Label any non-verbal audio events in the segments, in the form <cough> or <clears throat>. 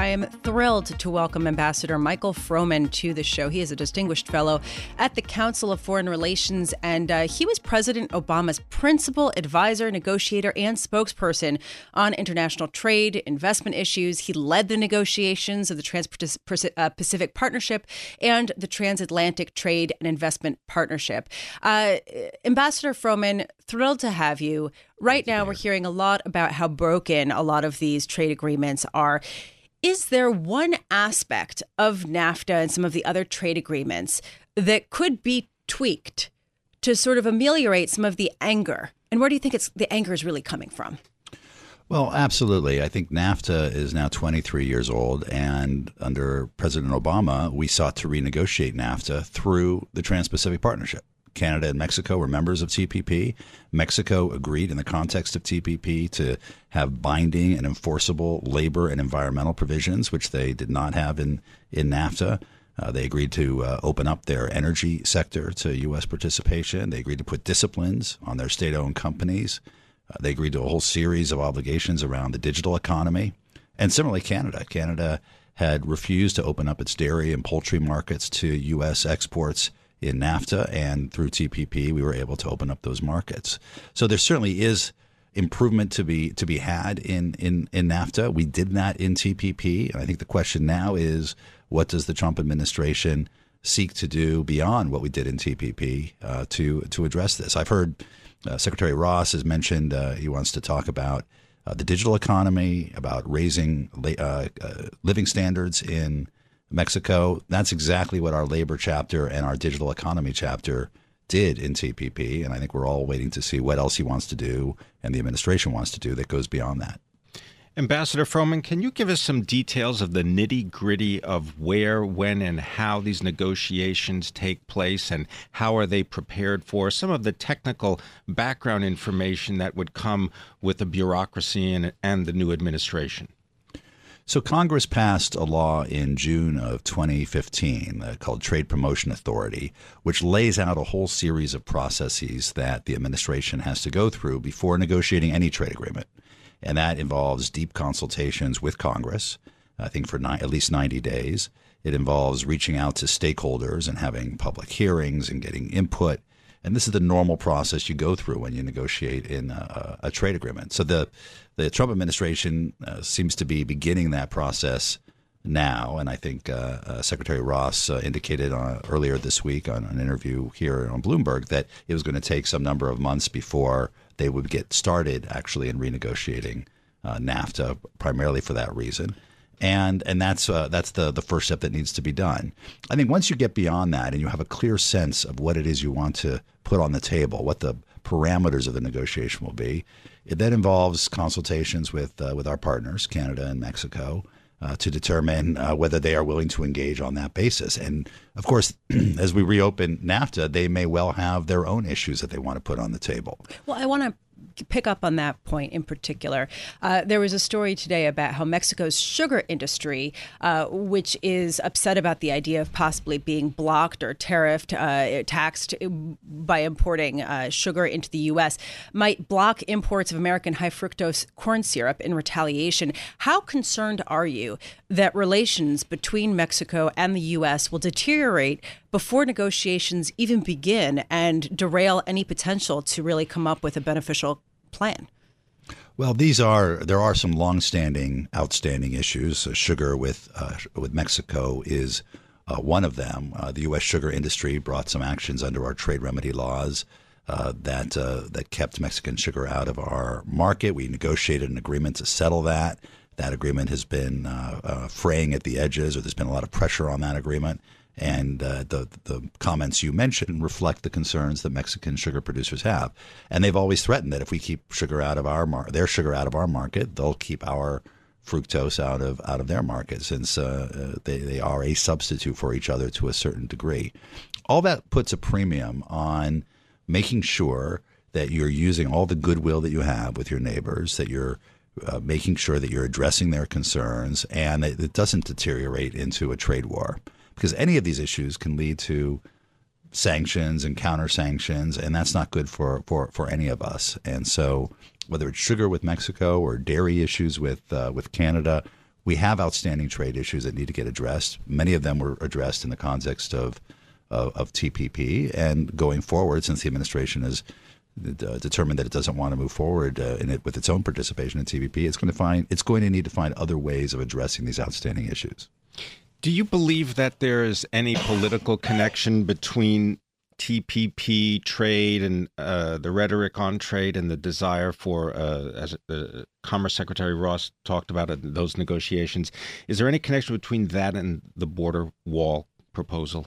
I am thrilled to welcome Ambassador Michael Froman to the show. He is a distinguished fellow at the Council of Foreign Relations, and uh, he was President Obama's principal advisor, negotiator, and spokesperson on international trade, investment issues. He led the negotiations of the Trans Pacific Partnership and the Transatlantic Trade and Investment Partnership. Uh, Ambassador Froman, thrilled to have you. Right now, we're hearing a lot about how broken a lot of these trade agreements are. Is there one aspect of NAFTA and some of the other trade agreements that could be tweaked to sort of ameliorate some of the anger? And where do you think it's the anger is really coming from? Well, absolutely. I think NAFTA is now 23 years old, and under President Obama, we sought to renegotiate NAFTA through the Trans Pacific Partnership. Canada and Mexico were members of TPP. Mexico agreed in the context of TPP to have binding and enforceable labor and environmental provisions, which they did not have in, in NAFTA. Uh, they agreed to uh, open up their energy sector to U.S. participation. They agreed to put disciplines on their state owned companies. Uh, they agreed to a whole series of obligations around the digital economy. And similarly, Canada. Canada had refused to open up its dairy and poultry markets to U.S. exports in NAFTA and through TPP, we were able to open up those markets. So there certainly is improvement to be to be had in in in NAFTA. We did that in TPP, and I think the question now is what does the Trump administration seek to do beyond what we did in TPP uh, to to address this? I've heard uh, Secretary Ross has mentioned uh, he wants to talk about uh, the digital economy, about raising uh, uh, living standards in Mexico. That's exactly what our labor chapter and our digital economy chapter did in TPP. And I think we're all waiting to see what else he wants to do and the administration wants to do that goes beyond that. Ambassador Froman, can you give us some details of the nitty gritty of where, when, and how these negotiations take place, and how are they prepared for some of the technical background information that would come with the bureaucracy and, and the new administration? So Congress passed a law in June of 2015 uh, called Trade Promotion Authority, which lays out a whole series of processes that the administration has to go through before negotiating any trade agreement. And that involves deep consultations with Congress, I think for ni- at least 90 days. It involves reaching out to stakeholders and having public hearings and getting input. And this is the normal process you go through when you negotiate in a, a trade agreement. So the the Trump administration uh, seems to be beginning that process now, and I think uh, uh, Secretary Ross uh, indicated earlier this week on an interview here on Bloomberg that it was going to take some number of months before they would get started actually in renegotiating uh, NAFTA, primarily for that reason and and that's uh, that's the the first step that needs to be done. I think once you get beyond that and you have a clear sense of what it is you want to put on the table, what the parameters of the negotiation will be, it then involves consultations with uh, with our partners, Canada and Mexico. Uh, to determine uh, whether they are willing to engage on that basis. And of course, <clears throat> as we reopen NAFTA, they may well have their own issues that they want to put on the table. Well, I want to pick up on that point in particular. Uh, there was a story today about how Mexico's sugar industry, uh, which is upset about the idea of possibly being blocked or tariffed, uh, taxed by importing uh, sugar into the U.S., might block imports of American high fructose corn syrup in retaliation. How concerned are you that relations between Mexico and the U.S. will deteriorate before negotiations even begin and derail any potential to really come up with a beneficial plan? Well, these are there are some longstanding, outstanding issues. Uh, sugar with uh, with Mexico is uh, one of them. Uh, the U.S. sugar industry brought some actions under our trade remedy laws uh, that uh, that kept Mexican sugar out of our market. We negotiated an agreement to settle that. That agreement has been fraying at the edges, or there's been a lot of pressure on that agreement. And uh, the the comments you mentioned reflect the concerns that Mexican sugar producers have, and they've always threatened that if we keep sugar out of our mar- their sugar out of our market, they'll keep our fructose out of out of their market since uh, they, they are a substitute for each other to a certain degree. All that puts a premium on making sure that you're using all the goodwill that you have with your neighbors, that you're uh, making sure that you're addressing their concerns, and that it doesn't deteriorate into a trade war. Because any of these issues can lead to sanctions and counter sanctions, and that's not good for, for, for any of us. And so, whether it's sugar with Mexico or dairy issues with uh, with Canada, we have outstanding trade issues that need to get addressed. Many of them were addressed in the context of of, of TPP, and going forward, since the administration has uh, determined that it doesn't want to move forward uh, in it with its own participation in TPP, it's going to find it's going to need to find other ways of addressing these outstanding issues. Do you believe that there is any political connection between TPP trade and uh, the rhetoric on trade and the desire for, uh, as uh, Commerce Secretary Ross talked about in those negotiations, is there any connection between that and the border wall proposal?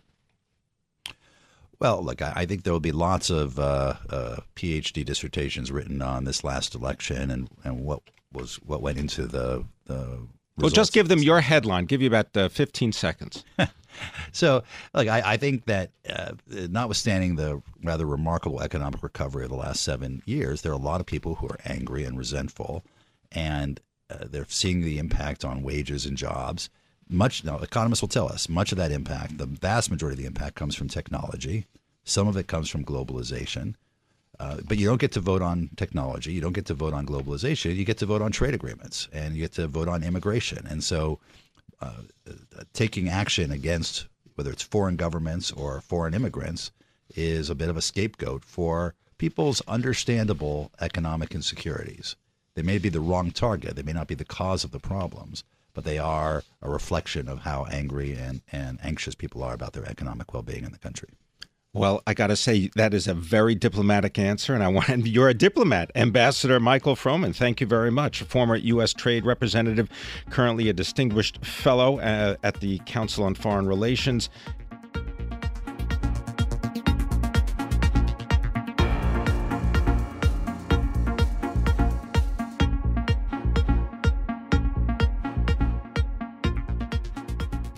Well, look, I, think there will be lots of uh, uh, PhD dissertations written on this last election and, and what was what went into the. the well, just give them your headline. Give you about uh, 15 seconds. <laughs> so, look, I, I think that uh, notwithstanding the rather remarkable economic recovery of the last seven years, there are a lot of people who are angry and resentful, and uh, they're seeing the impact on wages and jobs much now economists will tell us much of that impact the vast majority of the impact comes from technology some of it comes from globalization uh, but you don't get to vote on technology. You don't get to vote on globalization. You get to vote on trade agreements and you get to vote on immigration. And so uh, taking action against whether it's foreign governments or foreign immigrants is a bit of a scapegoat for people's understandable economic insecurities. They may be the wrong target. They may not be the cause of the problems but they are a reflection of how angry and, and anxious people are about their economic well being in the country. Well, I got to say that is a very diplomatic answer, and I want <laughs> you're a diplomat, Ambassador Michael Froman. Thank you very much. Former U.S. Trade Representative, currently a distinguished fellow uh, at the Council on Foreign Relations.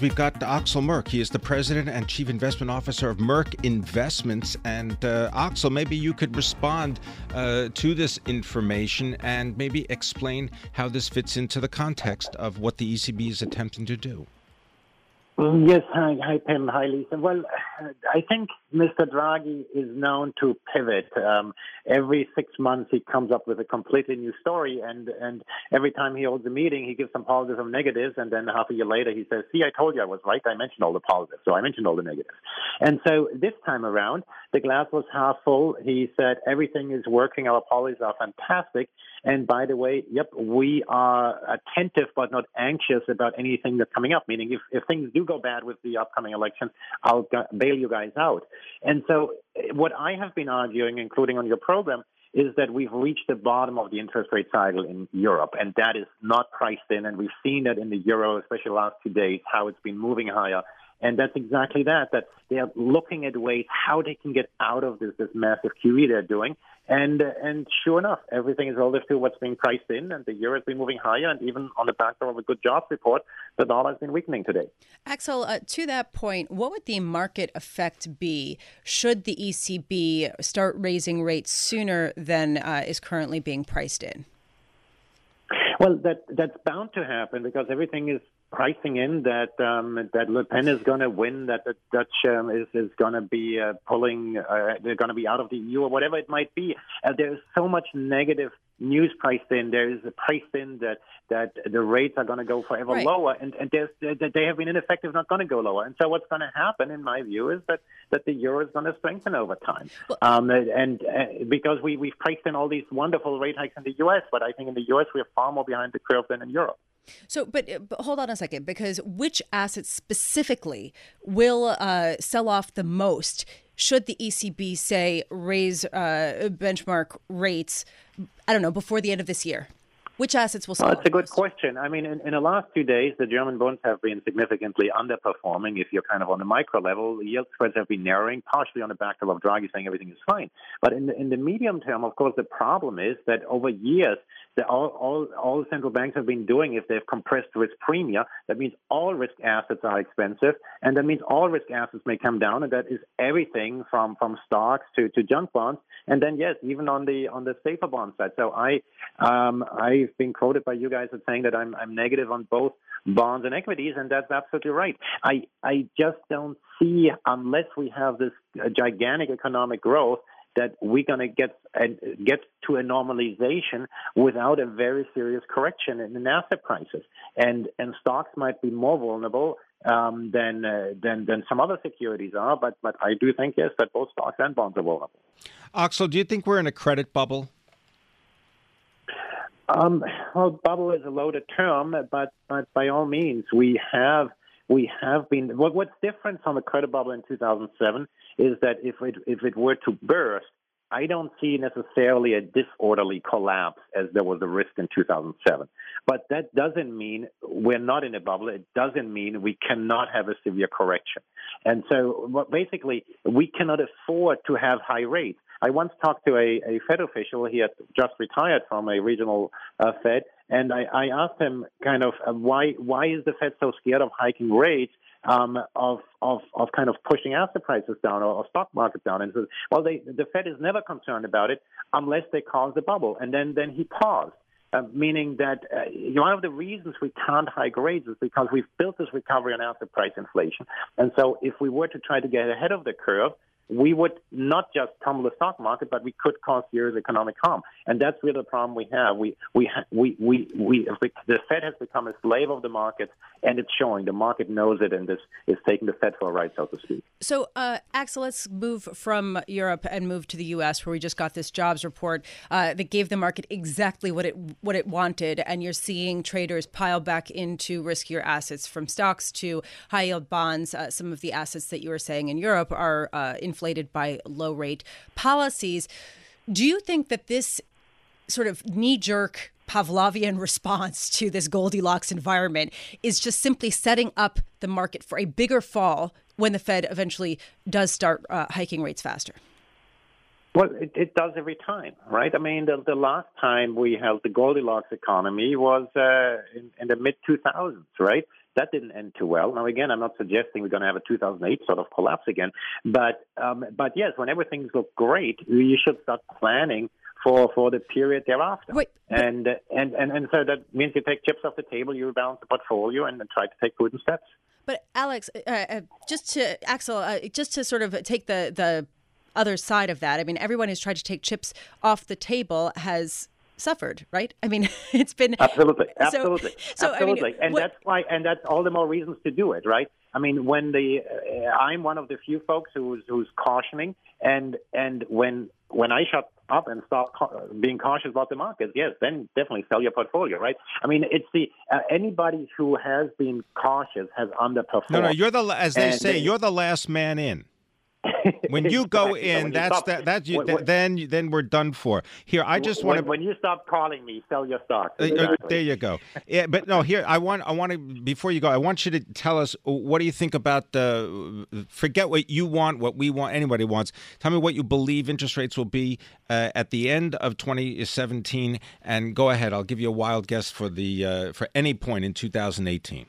We've got Axel Merk. He is the president and chief investment officer of Merk Investments. And uh, Axel, maybe you could respond uh, to this information and maybe explain how this fits into the context of what the ECB is attempting to do. Yes, hi, hi, Pimm, hi, Lisa. Well, I think Mr. Draghi is known to pivot. Um, every six months, he comes up with a completely new story, and and every time he holds a meeting, he gives some positives and negatives, and then half a year later, he says, "See, I told you I was right. I mentioned all the positives, so I mentioned all the negatives." And so this time around, the glass was half full. He said everything is working. Our policies are fantastic. And by the way, yep, we are attentive but not anxious about anything that's coming up. Meaning, if, if things do go bad with the upcoming elections, I'll bail you guys out. And so, eh, what I have been arguing, including on your program, is that we've reached the bottom of the interest rate cycle in Europe, and that is not priced in. And we've seen that in the euro, especially the last two days, how it's been moving higher. And that's exactly that, that they are looking at ways how they can get out of this, this massive QE they're doing. And and sure enough, everything is relative to what's being priced in, and the euro has been moving higher. And even on the back of a good jobs report, the dollar has been weakening today. Axel, uh, to that point, what would the market effect be should the ECB start raising rates sooner than uh, is currently being priced in? Well, that that's bound to happen because everything is pricing in that um, that Le Pen is going to win, that the Dutch um, is is going to be uh, pulling, uh, they're going to be out of the EU or whatever it might be. Uh, there's so much negative news priced in. There is a price in that that the rates are going to go forever right. lower, and and there's, that they have been ineffective, not going to go lower. And so what's going to happen, in my view, is that that the euro is going to strengthen over time. Well, um, and uh, because we we've priced in all these wonderful rate hikes in the U.S., but I think in the U.S. we are far more behind the curve than in Europe. So, but, but, hold on a second, because which assets specifically will uh, sell off the most should the ECB say raise uh, benchmark rates? I don't know before the end of this year. Which assets will well, sell? That's a good question. I mean, in, in the last two days, the German bonds have been significantly underperforming. If you're kind of on the micro level, yield spreads have been narrowing, partially on the back of Draghi saying everything is fine. But in the, in the medium term, of course, the problem is that over years, the, all, all, all central banks have been doing, if they've compressed risk premia, that means all risk assets are expensive, and that means all risk assets may come down, and that is everything from, from stocks to, to junk bonds, and then yes, even on the on the safer bond side. So I um, I've been quoted by you guys as saying that I'm I'm negative on both bonds and equities, and that's absolutely right. I I just don't see unless we have this uh, gigantic economic growth that we're going to get and get to a normalization without a very serious correction in the asset prices, and and stocks might be more vulnerable um, than uh, than than some other securities are. But but I do think yes that both stocks and bonds are vulnerable. Axel, do you think we're in a credit bubble? Um, well, bubble is a loaded term, but but by all means, we have we have been. What, what's different from the credit bubble in 2007 is that if it if it were to burst, I don't see necessarily a disorderly collapse as there was a risk in 2007. But that doesn't mean we're not in a bubble. It doesn't mean we cannot have a severe correction. And so basically, we cannot afford to have high rates. I once talked to a, a Fed official. He had just retired from a regional uh, Fed, and I, I asked him kind of uh, why why is the Fed so scared of hiking rates? Um, of, of, of kind of pushing asset prices down or, or stock market down. And so, well, they, the Fed is never concerned about it unless they cause the bubble. And then, then he paused. Uh, meaning that uh, one of the reasons we can't hike rates is because we've built this recovery on asset price inflation. And so if we were to try to get ahead of the curve, we would not just tumble the stock market, but we could cause serious economic harm. And that's really the problem we have. We, we, we, we, we, the Fed has become a slave of the market, and it's showing. The market knows it, and this is taking the Fed for a ride, so to speak. So, uh, Axel, let's move from Europe and move to the U.S., where we just got this jobs report uh, that gave the market exactly what it what it wanted, and you're seeing traders pile back into riskier assets, from stocks to high yield bonds. Uh, some of the assets that you were saying in Europe are uh, inflated by low rate policies. Do you think that this sort of knee jerk Pavlovian <laughs> response to this Goldilocks environment is just simply setting up the market for a bigger fall when the Fed eventually does start uh, hiking rates faster? Well, it, it, does every time, right? I mean, the, the, last time we held the Goldilocks economy was uh, in, in the mid 2000s, right? That didn't end too well. Now, again, I'm not suggesting we're going to have a 2008 sort of collapse again, but um, but yes, when everything's look great, you should start planning for for the period thereafter. Wait, and, and and and so that means you take chips off the table, you rebalance the portfolio, and then try to take prudent steps. But Alex, uh, uh, just to Axel, uh, just to sort of take the the other side of that. I mean, everyone who's tried to take chips off the table has suffered, right? I mean, <laughs> it's been absolutely, <laughs> absolutely, so, absolutely, I mean, and what, that's why, and that's all the more reasons to do it, right? I mean, when the uh, I'm one of the few folks who's who's cautioning, and and when when I shut up and start ca- being cautious about the markets, yes, then definitely sell your portfolio, right? I mean, it's the uh, anybody who has been cautious has underperformed. No, no, you're the as they and say, they, you're the last man in. <laughs> when you go in, when that's stop, that. That's you. When, when, then then we're done for. Here, I just want to. When you stop calling me, sell your stock. Uh, uh, exactly. there you go. Yeah, but no, here I want I want to before you go, I want you to tell us what do you think about the. Forget what you want, what we want, anybody wants. Tell me what you believe interest rates will be uh, at the end of 2017, and go ahead. I'll give you a wild guess for the uh, for any point in 2018.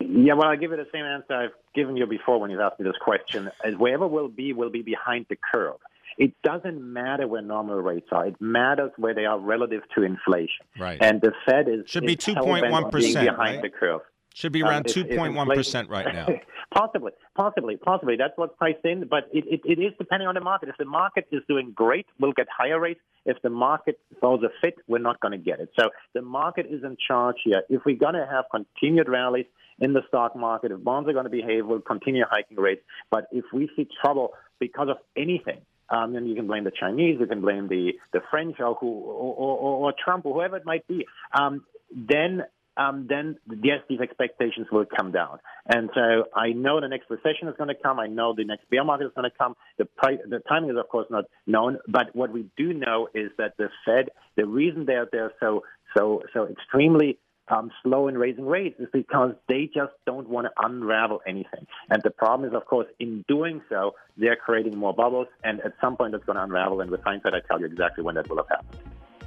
Yeah, well, I'll give you the same answer I've given you before when you've asked me this question. As wherever we'll be, we'll be behind the curve. It doesn't matter where normal rates are. It matters where they are relative to inflation. Right. And the Fed is should be two point one percent behind right? the curve. Should be um, around two point one percent right now. <laughs> possibly, possibly, possibly. That's what's priced in, but it, it, it is depending on the market. If the market is doing great, we'll get higher rates. If the market throws a fit, we're not going to get it. So the market is in charge here. If we're going to have continued rallies in the stock market, if bonds are going to behave, we'll continue hiking rates. But if we see trouble because of anything, um, and you can blame the Chinese, you can blame the, the French or, who, or, or, or Trump or whoever it might be, um, then um, then yes, these expectations will come down. And so I know the next recession is going to come. I know the next bear market is going to come. The, price, the timing is, of course, not known. But what we do know is that the Fed, the reason they're, they're so so so extremely um, slow in raising rates is because they just don't want to unravel anything. And the problem is, of course, in doing so, they're creating more bubbles, and at some point it's going to unravel. And with hindsight, I tell you exactly when that will have happened.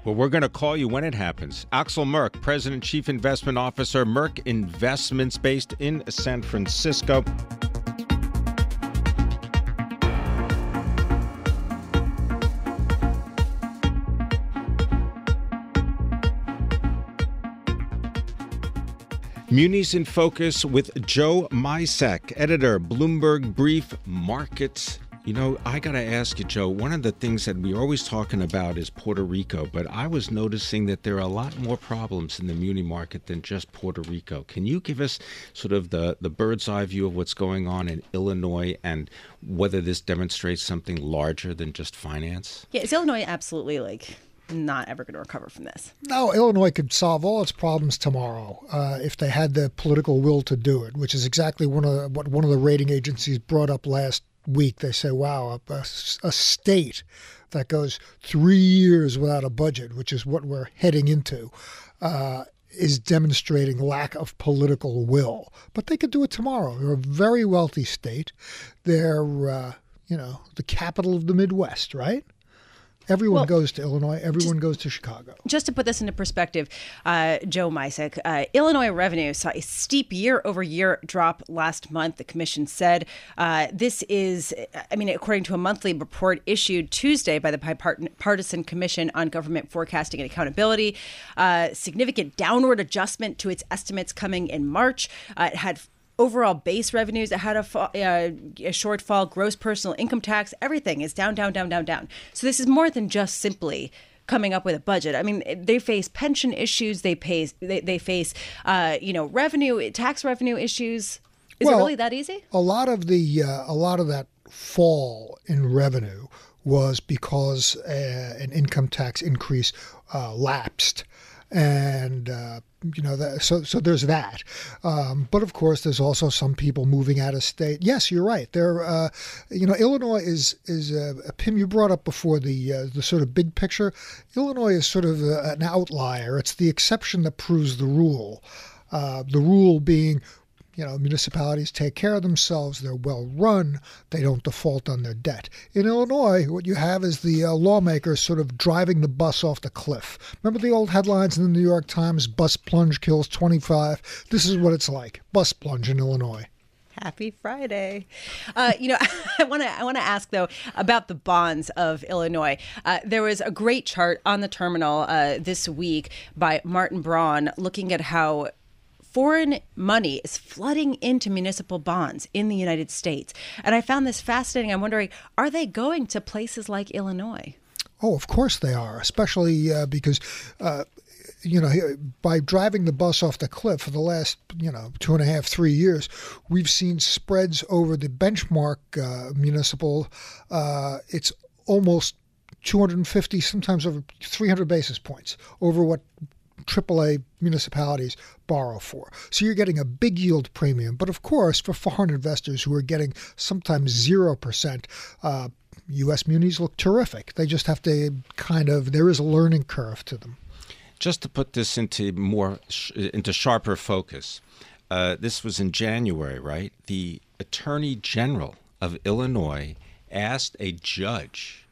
Well, we're going to call you when it happens. Axel Merk, President Chief Investment Officer, Merk Investments, based in San Francisco. Munis in Focus with Joe Mysak, editor, Bloomberg Brief Markets. You know, I got to ask you, Joe, one of the things that we're always talking about is Puerto Rico, but I was noticing that there are a lot more problems in the muni market than just Puerto Rico. Can you give us sort of the, the bird's eye view of what's going on in Illinois and whether this demonstrates something larger than just finance? Yeah, is Illinois absolutely like not ever going to recover from this. No, Illinois could solve all its problems tomorrow uh, if they had the political will to do it, which is exactly one of the, what one of the rating agencies brought up last week. They say, "Wow, a, a state that goes three years without a budget, which is what we're heading into." Uh, is demonstrating lack of political will, but they could do it tomorrow. They're a very wealthy state. They're, uh, you know, the capital of the Midwest, right? Everyone well, goes to Illinois. Everyone just, goes to Chicago. Just to put this into perspective, uh, Joe Mysak, uh, Illinois revenue saw a steep year over year drop last month, the commission said. Uh, this is, I mean, according to a monthly report issued Tuesday by the Bipartisan Commission on Government Forecasting and Accountability, uh, significant downward adjustment to its estimates coming in March. Uh, it had overall base revenues that had a, uh, a shortfall, gross personal income tax, everything is down, down, down, down, down. So this is more than just simply coming up with a budget. I mean, they face pension issues, they pay, they, they face, uh, you know, revenue, tax revenue issues. Is well, it really that easy? A lot of the, uh, a lot of that fall in revenue was because uh, an income tax increase uh, lapsed and uh, you know that, so so there's that. Um, but of course there's also some people moving out of state. Yes you're right. There uh, you know Illinois is is uh, Pimm you brought up before the uh, the sort of big picture. Illinois is sort of a, an outlier. It's the exception that proves the rule. Uh, the rule being you know, municipalities take care of themselves. They're well run. They don't default on their debt. In Illinois, what you have is the uh, lawmakers sort of driving the bus off the cliff. Remember the old headlines in the New York Times? Bus plunge kills 25. This is what it's like. Bus plunge in Illinois. Happy Friday. Uh, you know, <laughs> I want to I want to ask though about the bonds of Illinois. Uh, there was a great chart on the terminal uh, this week by Martin Braun looking at how foreign money is flooding into municipal bonds in the United States. And I found this fascinating. I'm wondering, are they going to places like Illinois? Oh, of course they are, especially uh, because. Uh, you know, by driving the bus off the cliff for the last, you know, two and a half, three years, we've seen spreads over the benchmark uh, municipal. Uh, it's almost 250, sometimes over 300 basis points over what AAA municipalities borrow for. So you're getting a big yield premium. But of course, for foreign investors who are getting sometimes 0%, uh, U.S. munis look terrific. They just have to kind of, there is a learning curve to them. Just to put this into more, into sharper focus, uh, this was in January, right? The Attorney General of Illinois asked a judge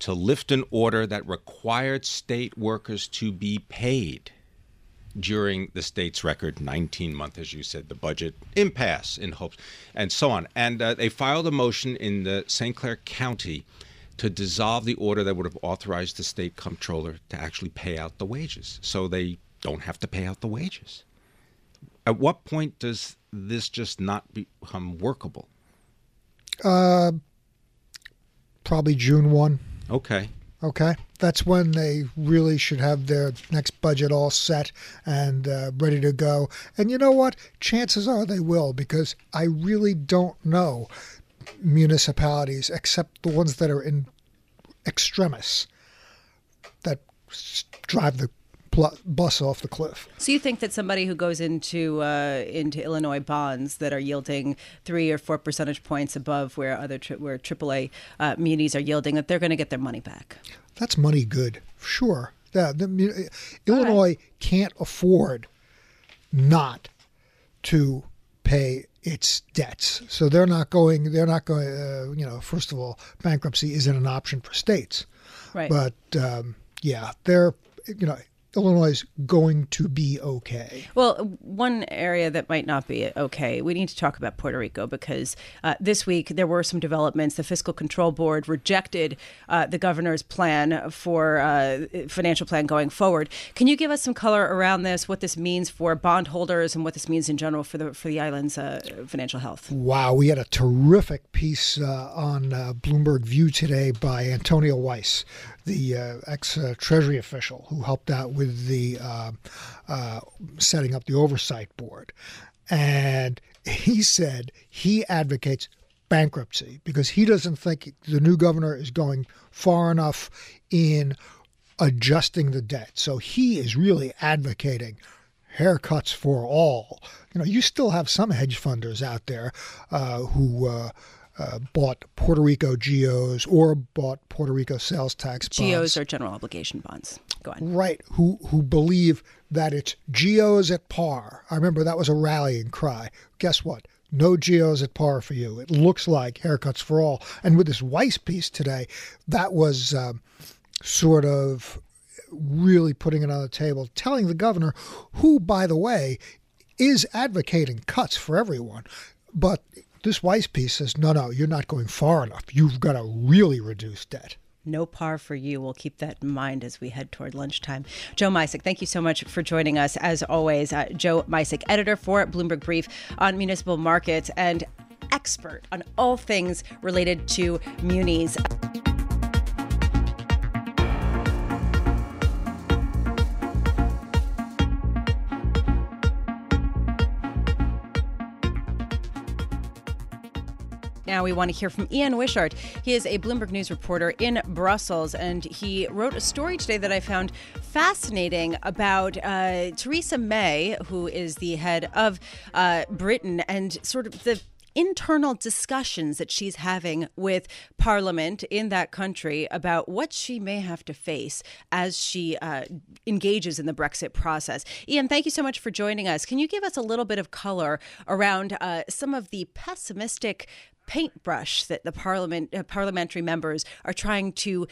to lift an order that required state workers to be paid during the state's record 19 month, as you said, the budget impasse in hopes, and so on. And uh, they filed a motion in the St. Clair County to dissolve the order that would have authorized the state comptroller to actually pay out the wages. So they don't have to pay out the wages. At what point does this just not become workable? Uh, probably June 1. Okay. Okay. That's when they really should have their next budget all set and uh, ready to go. And you know what? Chances are they will because I really don't know municipalities except the ones that are in extremis that drive the bus off the cliff. So you think that somebody who goes into uh, into Illinois bonds that are yielding three or four percentage points above where other tri- where AAA uh, munis are yielding, that they're going to get their money back? That's money good, sure. The, the, Illinois right. can't afford not to pay its debts. So they're not going. They're not going. Uh, you know, first of all, bankruptcy isn't an option for states. Right. But um, yeah, they're you know Illinois is going to be okay. Well, one area that might not be okay, we need to talk about Puerto Rico because uh, this week there were some developments. The Fiscal Control Board rejected uh, the governor's plan for uh, financial plan going forward. Can you give us some color around this? What this means for bondholders and what this means in general for the for the island's uh, financial health? Wow, we had a terrific piece uh, on uh, Bloomberg View today by Antonio Weiss the uh, ex Treasury official who helped out with the uh, uh, setting up the oversight board. And he said he advocates bankruptcy because he doesn't think the new governor is going far enough in adjusting the debt. So he is really advocating haircuts for all. You know, you still have some hedge funders out there uh, who uh, uh, bought Puerto Rico GOs or bought Puerto Rico sales tax bonds. GOs are general obligation bonds. Go on. Right, who who believe that it's GOs at par. I remember that was a rallying cry. Guess what? No GOs at par for you. It looks like haircuts for all. And with this Weiss piece today, that was um, sort of really putting it on the table, telling the governor, who, by the way, is advocating cuts for everyone, but this Weiss piece says, no, no, you're not going far enough. You've got to really reduce debt. No par for you. We'll keep that in mind as we head toward lunchtime. Joe Mysak, thank you so much for joining us. As always, uh, Joe Mysak, editor for Bloomberg Brief on municipal markets and expert on all things related to munis. Now we want to hear from Ian Wishart. He is a Bloomberg News reporter in Brussels, and he wrote a story today that I found fascinating about uh, Theresa May, who is the head of uh, Britain, and sort of the internal discussions that she's having with Parliament in that country about what she may have to face as she uh, engages in the Brexit process. Ian, thank you so much for joining us. Can you give us a little bit of color around uh, some of the pessimistic paintbrush that the parliament uh, parliamentary members are trying to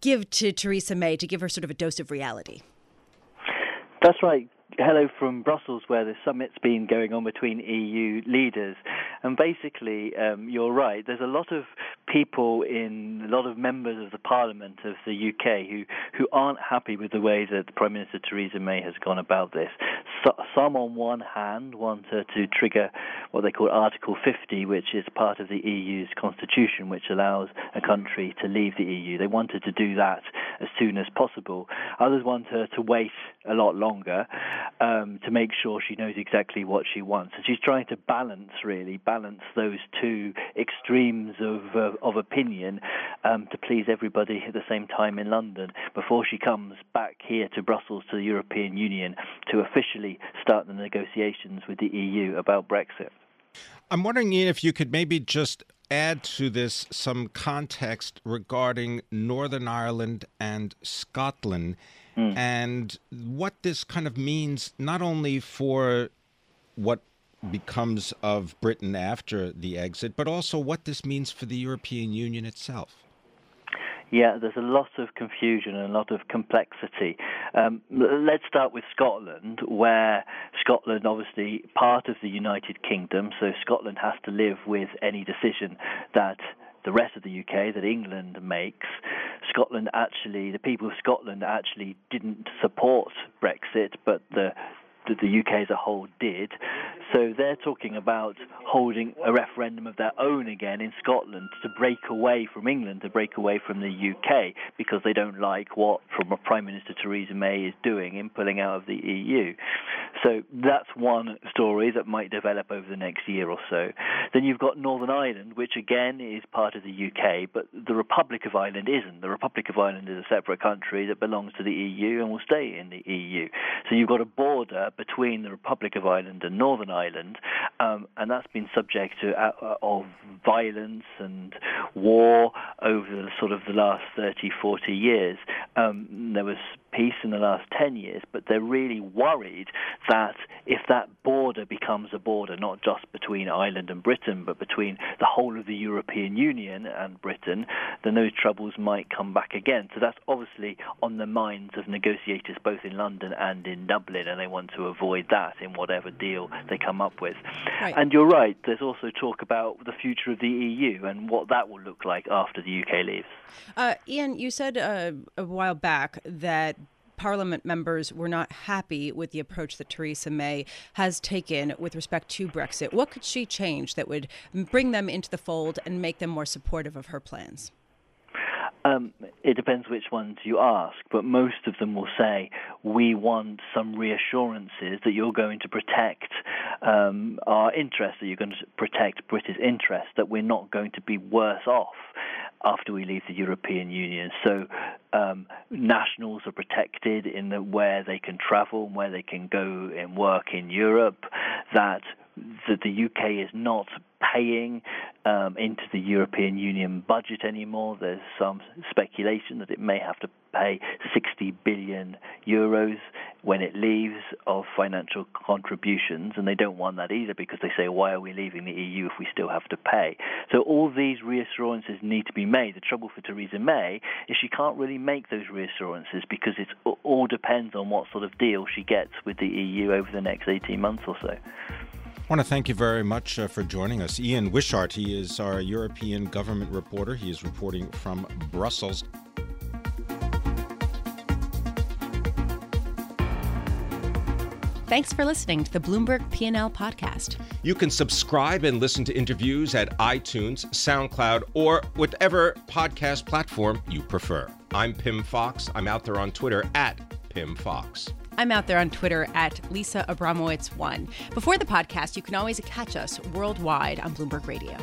give to Theresa May to give her sort of a dose of reality. That's right. Hello from Brussels, where the summit's been going on between EU leaders. And basically, um, you're right. There's a lot of people in a lot of members of the Parliament of the UK who who aren't happy with the way that Prime Minister Theresa May has gone about this. So, some, on one hand, want her to trigger what they call Article 50, which is part of the EU's constitution, which allows a country to leave the EU. They wanted to do that as soon as possible. Others want her to wait a lot longer um, to make sure she knows exactly what she wants. And she's trying to balance, really, balance those two extremes of, uh, of opinion um, to please everybody at the same time in London before she comes back here to Brussels to the European Union to officially start the negotiations with the EU about Brexit. I'm wondering, Ian, if you could maybe just add to this some context regarding Northern Ireland and Scotland mm. and what this kind of means not only for what becomes of Britain after the exit, but also what this means for the European Union itself. Yeah, there's a lot of confusion and a lot of complexity. Um, let's start with Scotland, where Scotland, obviously, part of the United Kingdom, so Scotland has to live with any decision that the rest of the UK that England makes. Scotland actually, the people of Scotland actually didn't support Brexit, but the the UK as a whole did. So they're talking about holding a referendum of their own again in Scotland to break away from England, to break away from the UK, because they don't like what from Prime Minister Theresa May is doing in pulling out of the EU. So that's one story that might develop over the next year or so. Then you've got Northern Ireland, which again is part of the UK, but the Republic of Ireland isn't. The Republic of Ireland is a separate country that belongs to the EU and will stay in the EU. So you've got a border between the Republic of Ireland and Northern Ireland, um, and that's been subject to uh, of violence and war over the, sort of the last 30, 40 years. um, there was peace in the last 10 years, but they're really worried that if that border becomes a border not just between Ireland and Britain, but between the whole of the European Union and Britain, then those troubles might come back again. So that's obviously on the minds of negotiators both in London and in Dublin, and they want to avoid that in whatever deal they come up with. Right. And you're right, there's also talk about the future of the EU and what that will look like after the UK leaves. Uh, Ian, you said uh, a while back that Parliament members were not happy with the approach that Theresa May has taken with respect to Brexit. What could she change that would bring them into the fold and make them more supportive of her plans? Um, it depends which ones you ask, but most of them will say, We want some reassurances that you're going to protect um, our interests, that you're going to protect British interests, that we're not going to be worse off after we leave the European Union. So um, nationals are protected in the, where they can travel, and where they can go and work in Europe, that that the UK is not paying um, into the European Union budget anymore. There's some speculation that it may have to pay 60 billion euros when it leaves of financial contributions, and they don't want that either because they say, why are we leaving the EU if we still have to pay? So all these reassurances need to be made. The trouble for Theresa May is she can't really make those reassurances because it all depends on what sort of deal she gets with the EU over the next 18 months or so. I want to thank you very much uh, for joining us. Ian Wishart, he is our European government reporter. He is reporting from Brussels. Thanks for listening to the Bloomberg P&L podcast. You can subscribe and listen to interviews at iTunes, SoundCloud, or whatever podcast platform you prefer. I'm Pimm Fox. I'm out there on Twitter at Pimm Fox. I'm out there on Twitter at Lisa Abramowicz1. Before the podcast, you can always catch us worldwide on Bloomberg Radio.